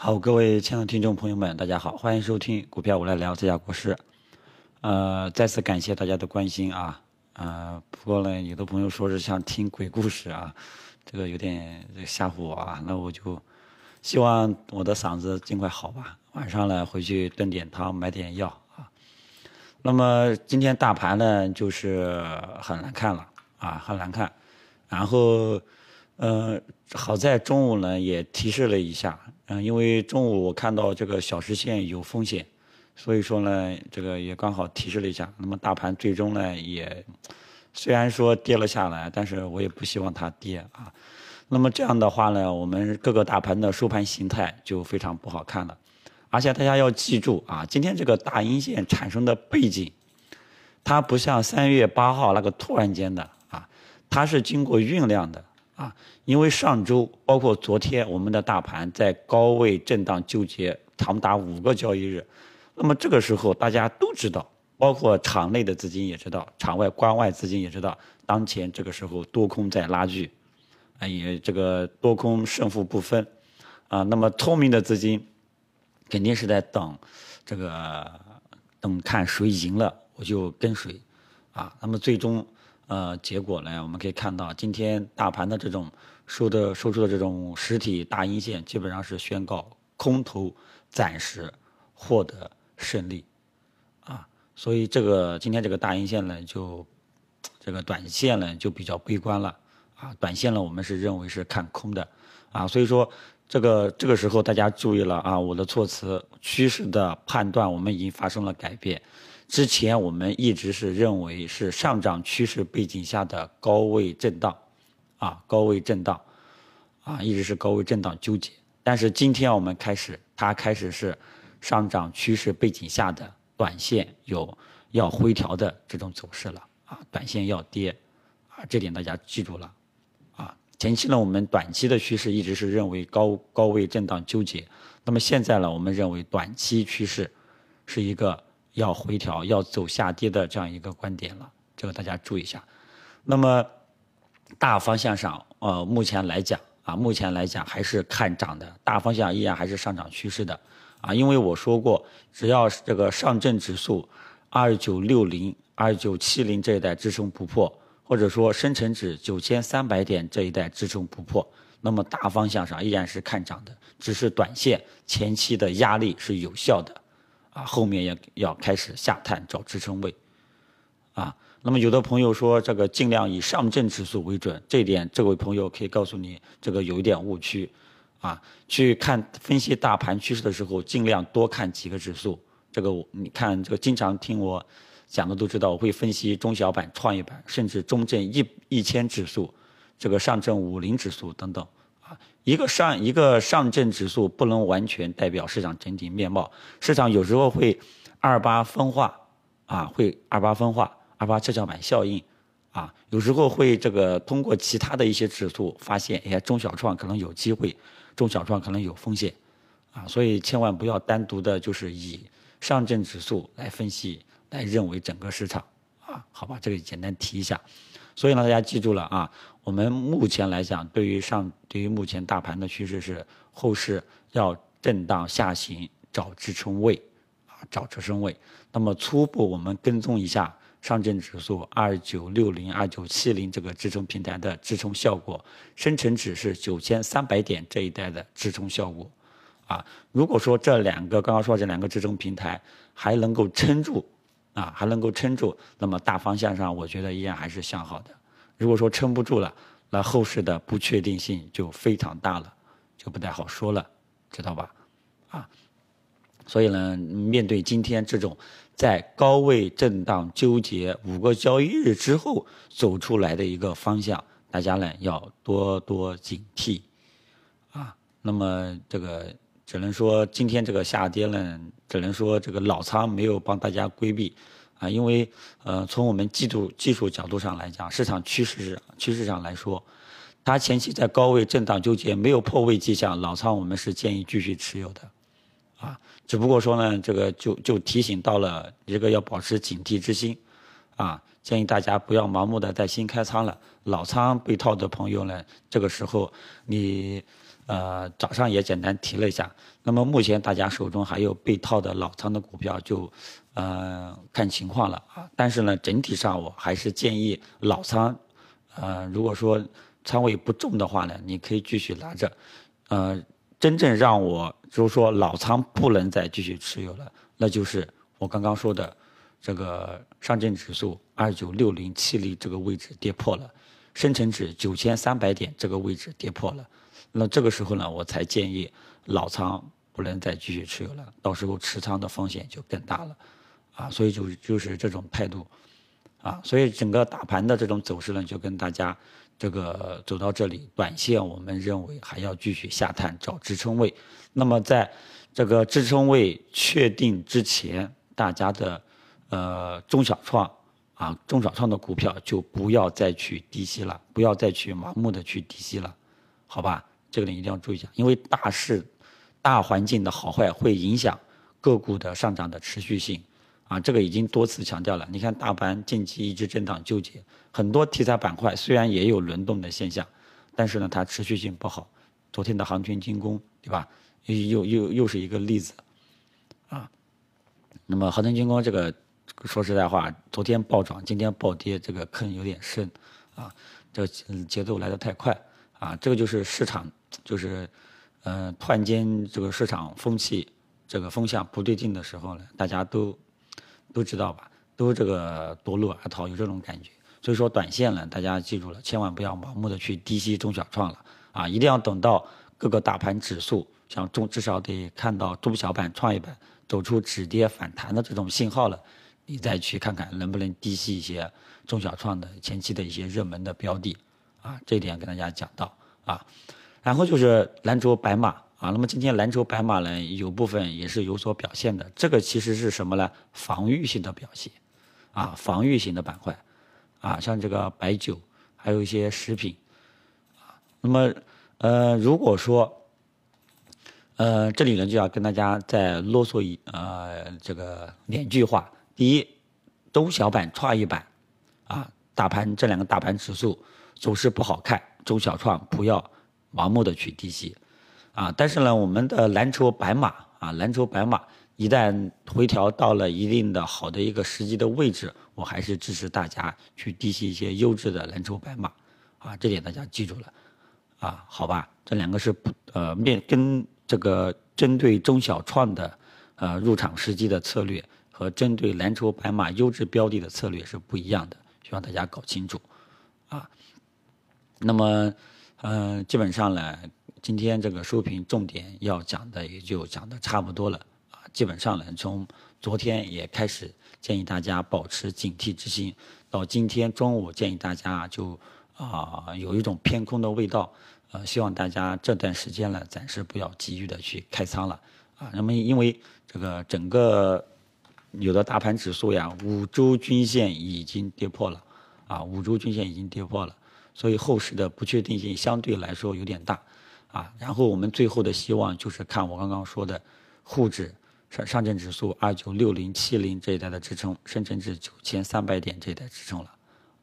好，各位亲爱的听众朋友们，大家好，欢迎收听股票我来聊这家国事。呃，再次感谢大家的关心啊，呃，不过呢，有的朋友说是想听鬼故事啊，这个有点吓唬我啊，那我就希望我的嗓子尽快好吧，晚上呢回去炖点汤，买点药啊。那么今天大盘呢就是很难看了啊，很难看，然后。嗯，好在中午呢也提示了一下，嗯，因为中午我看到这个小时线有风险，所以说呢，这个也刚好提示了一下。那么大盘最终呢也虽然说跌了下来，但是我也不希望它跌啊。那么这样的话呢，我们各个大盘的收盘形态就非常不好看了。而且大家要记住啊，今天这个大阴线产生的背景，它不像三月八号那个突然间的啊，它是经过酝酿的。啊，因为上周包括昨天，我们的大盘在高位震荡纠结长达五个交易日，那么这个时候大家都知道，包括场内的资金也知道，场外关外资金也知道，当前这个时候多空在拉锯，啊，也这个多空胜负不分，啊，那么聪明的资金肯定是在等这个等看谁赢了，我就跟谁，啊，那么最终。呃，结果呢，我们可以看到，今天大盘的这种收的收出的这种实体大阴线，基本上是宣告空头暂时获得胜利，啊，所以这个今天这个大阴线呢，就这个短线呢就比较悲观了，啊，短线呢我们是认为是看空的，啊，所以说这个这个时候大家注意了啊，我的措辞趋势的判断我们已经发生了改变。之前我们一直是认为是上涨趋势背景下的高位震荡，啊，高位震荡，啊，一直是高位震荡纠结。但是今天我们开始，它开始是上涨趋势背景下的短线有要回调的这种走势了，啊，短线要跌，啊，这点大家记住了，啊，前期呢我们短期的趋势一直是认为高高位震荡纠结，那么现在呢我们认为短期趋势是一个。要回调、要走下跌的这样一个观点了，这个大家注意一下。那么大方向上，呃，目前来讲啊，目前来讲还是看涨的，大方向依然还是上涨趋势的啊。因为我说过，只要这个上证指数二九六零、二九七零这一带支撑不破，或者说深成指九千三百点这一带支撑不破，那么大方向上依然是看涨的，只是短线前期的压力是有效的。啊，后面要要开始下探找支撑位，啊，那么有的朋友说这个尽量以上证指数为准，这一点这位朋友可以告诉你，这个有一点误区，啊，去看分析大盘趋势的时候，尽量多看几个指数。这个你看，这个经常听我讲的都知道，我会分析中小板、创业板，甚至中证一一千指数，这个上证五零指数等等。一个上一个上证指数不能完全代表市场整体面貌，市场有时候会二八分化，啊，会二八分化，二八跷跷板效应，啊，有时候会这个通过其他的一些指数发现，哎，中小创可能有机会，中小创可能有风险，啊，所以千万不要单独的就是以上证指数来分析，来认为整个市场，啊，好吧，这个简单提一下。所以呢，大家记住了啊，我们目前来讲，对于上，对于目前大盘的趋势是后市要震荡下行，找支撑位，啊，找支撑位。那么初步我们跟踪一下上证指数二九六零、二九七零这个支撑平台的支撑效果，深成指是九千三百点这一带的支撑效果，啊，如果说这两个刚刚说这两个支撑平台还能够撑住。啊，还能够撑住，那么大方向上，我觉得依然还是向好的。如果说撑不住了，那后市的不确定性就非常大了，就不太好说了，知道吧？啊，所以呢，面对今天这种在高位震荡纠结五个交易日之后走出来的一个方向，大家呢要多多警惕啊。那么这个。只能说今天这个下跌呢，只能说这个老仓没有帮大家规避，啊，因为呃从我们技术技术角度上来讲，市场趋势趋势上来说，它前期在高位震荡纠结，没有破位迹象，老仓我们是建议继续持有的，啊，只不过说呢，这个就就提醒到了这个要保持警惕之心，啊，建议大家不要盲目的在新开仓了，老仓被套的朋友呢，这个时候你。呃，早上也简单提了一下。那么目前大家手中还有被套的老仓的股票，就呃看情况了啊。但是呢，整体上我还是建议老仓，呃，如果说仓位不重的话呢，你可以继续拿着。呃，真正让我就是说老仓不能再继续持有了，那就是我刚刚说的这个上证指数二九六零七零这个位置跌破了，深成指九千三百点这个位置跌破了，那这个时候呢，我才建议老仓不能再继续持有了，到时候持仓的风险就更大了，啊，所以就就是这种态度，啊，所以整个大盘的这种走势呢，就跟大家。这个走到这里，短线我们认为还要继续下探找支撑位。那么在这个支撑位确定之前，大家的呃中小创啊中小创的股票就不要再去低吸了，不要再去盲目的去低吸了，好吧？这个你一定要注意一下，因为大势大环境的好坏会影响个股的上涨的持续性。啊，这个已经多次强调了。你看，大盘近期一直震荡纠结，很多题材板块虽然也有轮动的现象，但是呢，它持续性不好。昨天的航天军工，对吧？又又又是一个例子，啊。那么航天军工这个，说实在话，昨天暴涨，今天暴跌，这个坑有点深，啊，这节奏来得太快，啊，这个就是市场，就是，呃，突然间这个市场风气，这个风向不对劲的时候呢，大家都。都知道吧？都这个夺路而逃，有这种感觉。所以说，短线呢，大家记住了，千万不要盲目的去低吸中小创了啊！一定要等到各个大盘指数，像中至少得看到中小板、创业板走出止跌反弹的这种信号了，你再去看看能不能低吸一些中小创的前期的一些热门的标的啊！这一点跟大家讲到啊。然后就是蓝筹白马。啊，那么今天蓝筹白马呢，有部分也是有所表现的。这个其实是什么呢？防御性的表现，啊，防御型的板块，啊，像这个白酒，还有一些食品，啊，那么，呃，如果说，呃，这里呢就要跟大家再啰嗦一，呃，这个两句话。第一，中小板、创业板，啊，大盘这两个大盘指数走势不好看，中小创不要盲目的去低吸。啊，但是呢，我们的蓝筹白马啊，蓝筹白马一旦回调到了一定的好的一个时机的位置，我还是支持大家去低吸一些优质的蓝筹白马，啊，这点大家记住了，啊，好吧，这两个是不呃面跟这个针对中小创的呃入场时机的策略和针对蓝筹白马优质标的的策略是不一样的，希望大家搞清楚，那么嗯，基本上呢。今天这个收评重点要讲的也就讲的差不多了啊，基本上呢，从昨天也开始建议大家保持警惕之心，到今天中午建议大家就啊有一种偏空的味道，呃，希望大家这段时间呢暂时不要急于的去开仓了啊。那么因为这个整个有的大盘指数呀，五周均线已经跌破了啊，五周均线已经跌破了，所以后市的不确定性相对来说有点大。啊，然后我们最后的希望就是看我刚刚说的沪指上上证指数二九六零七零这一带的支撑，深成指九千三百点这一带支撑了，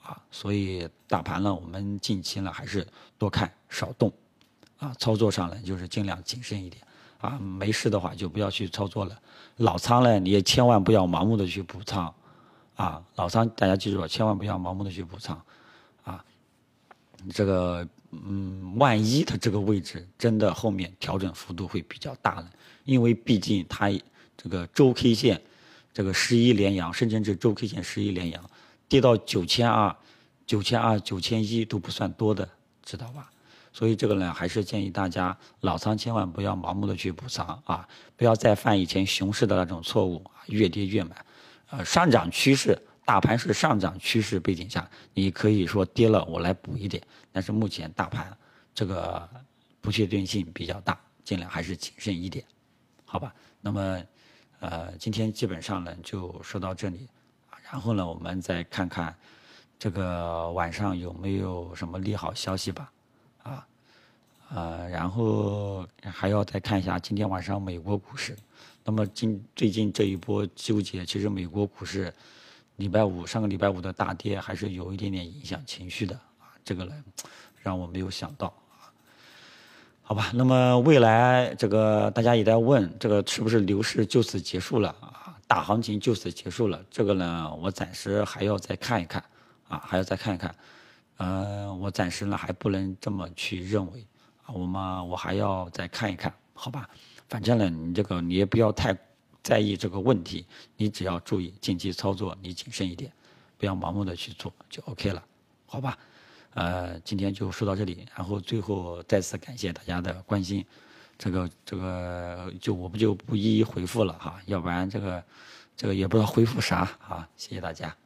啊，所以大盘呢，我们近期呢还是多看少动，啊，操作上呢就是尽量谨慎一点，啊，没事的话就不要去操作了，老仓呢你也千万不要盲目的去补仓，啊，老仓大家记住了，千万不要盲目的去补仓，这个。嗯，万一它这个位置真的后面调整幅度会比较大呢？因为毕竟它这个周 K 线，这个十一连阳，深成指周 K 线十一连阳，跌到九千二、九千二、九千一都不算多的，知道吧？所以这个呢，还是建议大家老仓千万不要盲目的去补仓啊，不要再犯以前熊市的那种错误，越跌越买。呃，上涨趋势。大盘是上涨趋势背景下，你可以说跌了，我来补一点。但是目前大盘这个不确定性比较大，尽量还是谨慎一点，好吧？那么，呃，今天基本上呢就说到这里，然后呢，我们再看看这个晚上有没有什么利好消息吧，啊，呃，然后还要再看一下今天晚上美国股市。那么今最近这一波纠结，其实美国股市。礼拜五上个礼拜五的大跌还是有一点点影响情绪的啊，这个呢让我没有想到啊。好吧，那么未来这个大家也在问，这个是不是牛市就此结束了啊？大行情就此结束了？这个呢，我暂时还要再看一看啊，还要再看一看。呃，我暂时呢还不能这么去认为啊，我们我还要再看一看，好吧？反正呢，你这个你也不要太在意这个问题，你只要注意近期操作，你谨慎一点，不要盲目的去做，就 OK 了，好吧？呃，今天就说到这里，然后最后再次感谢大家的关心，这个这个就我们就不一一回复了哈，要不然这个这个也不知道回复啥啊，谢谢大家。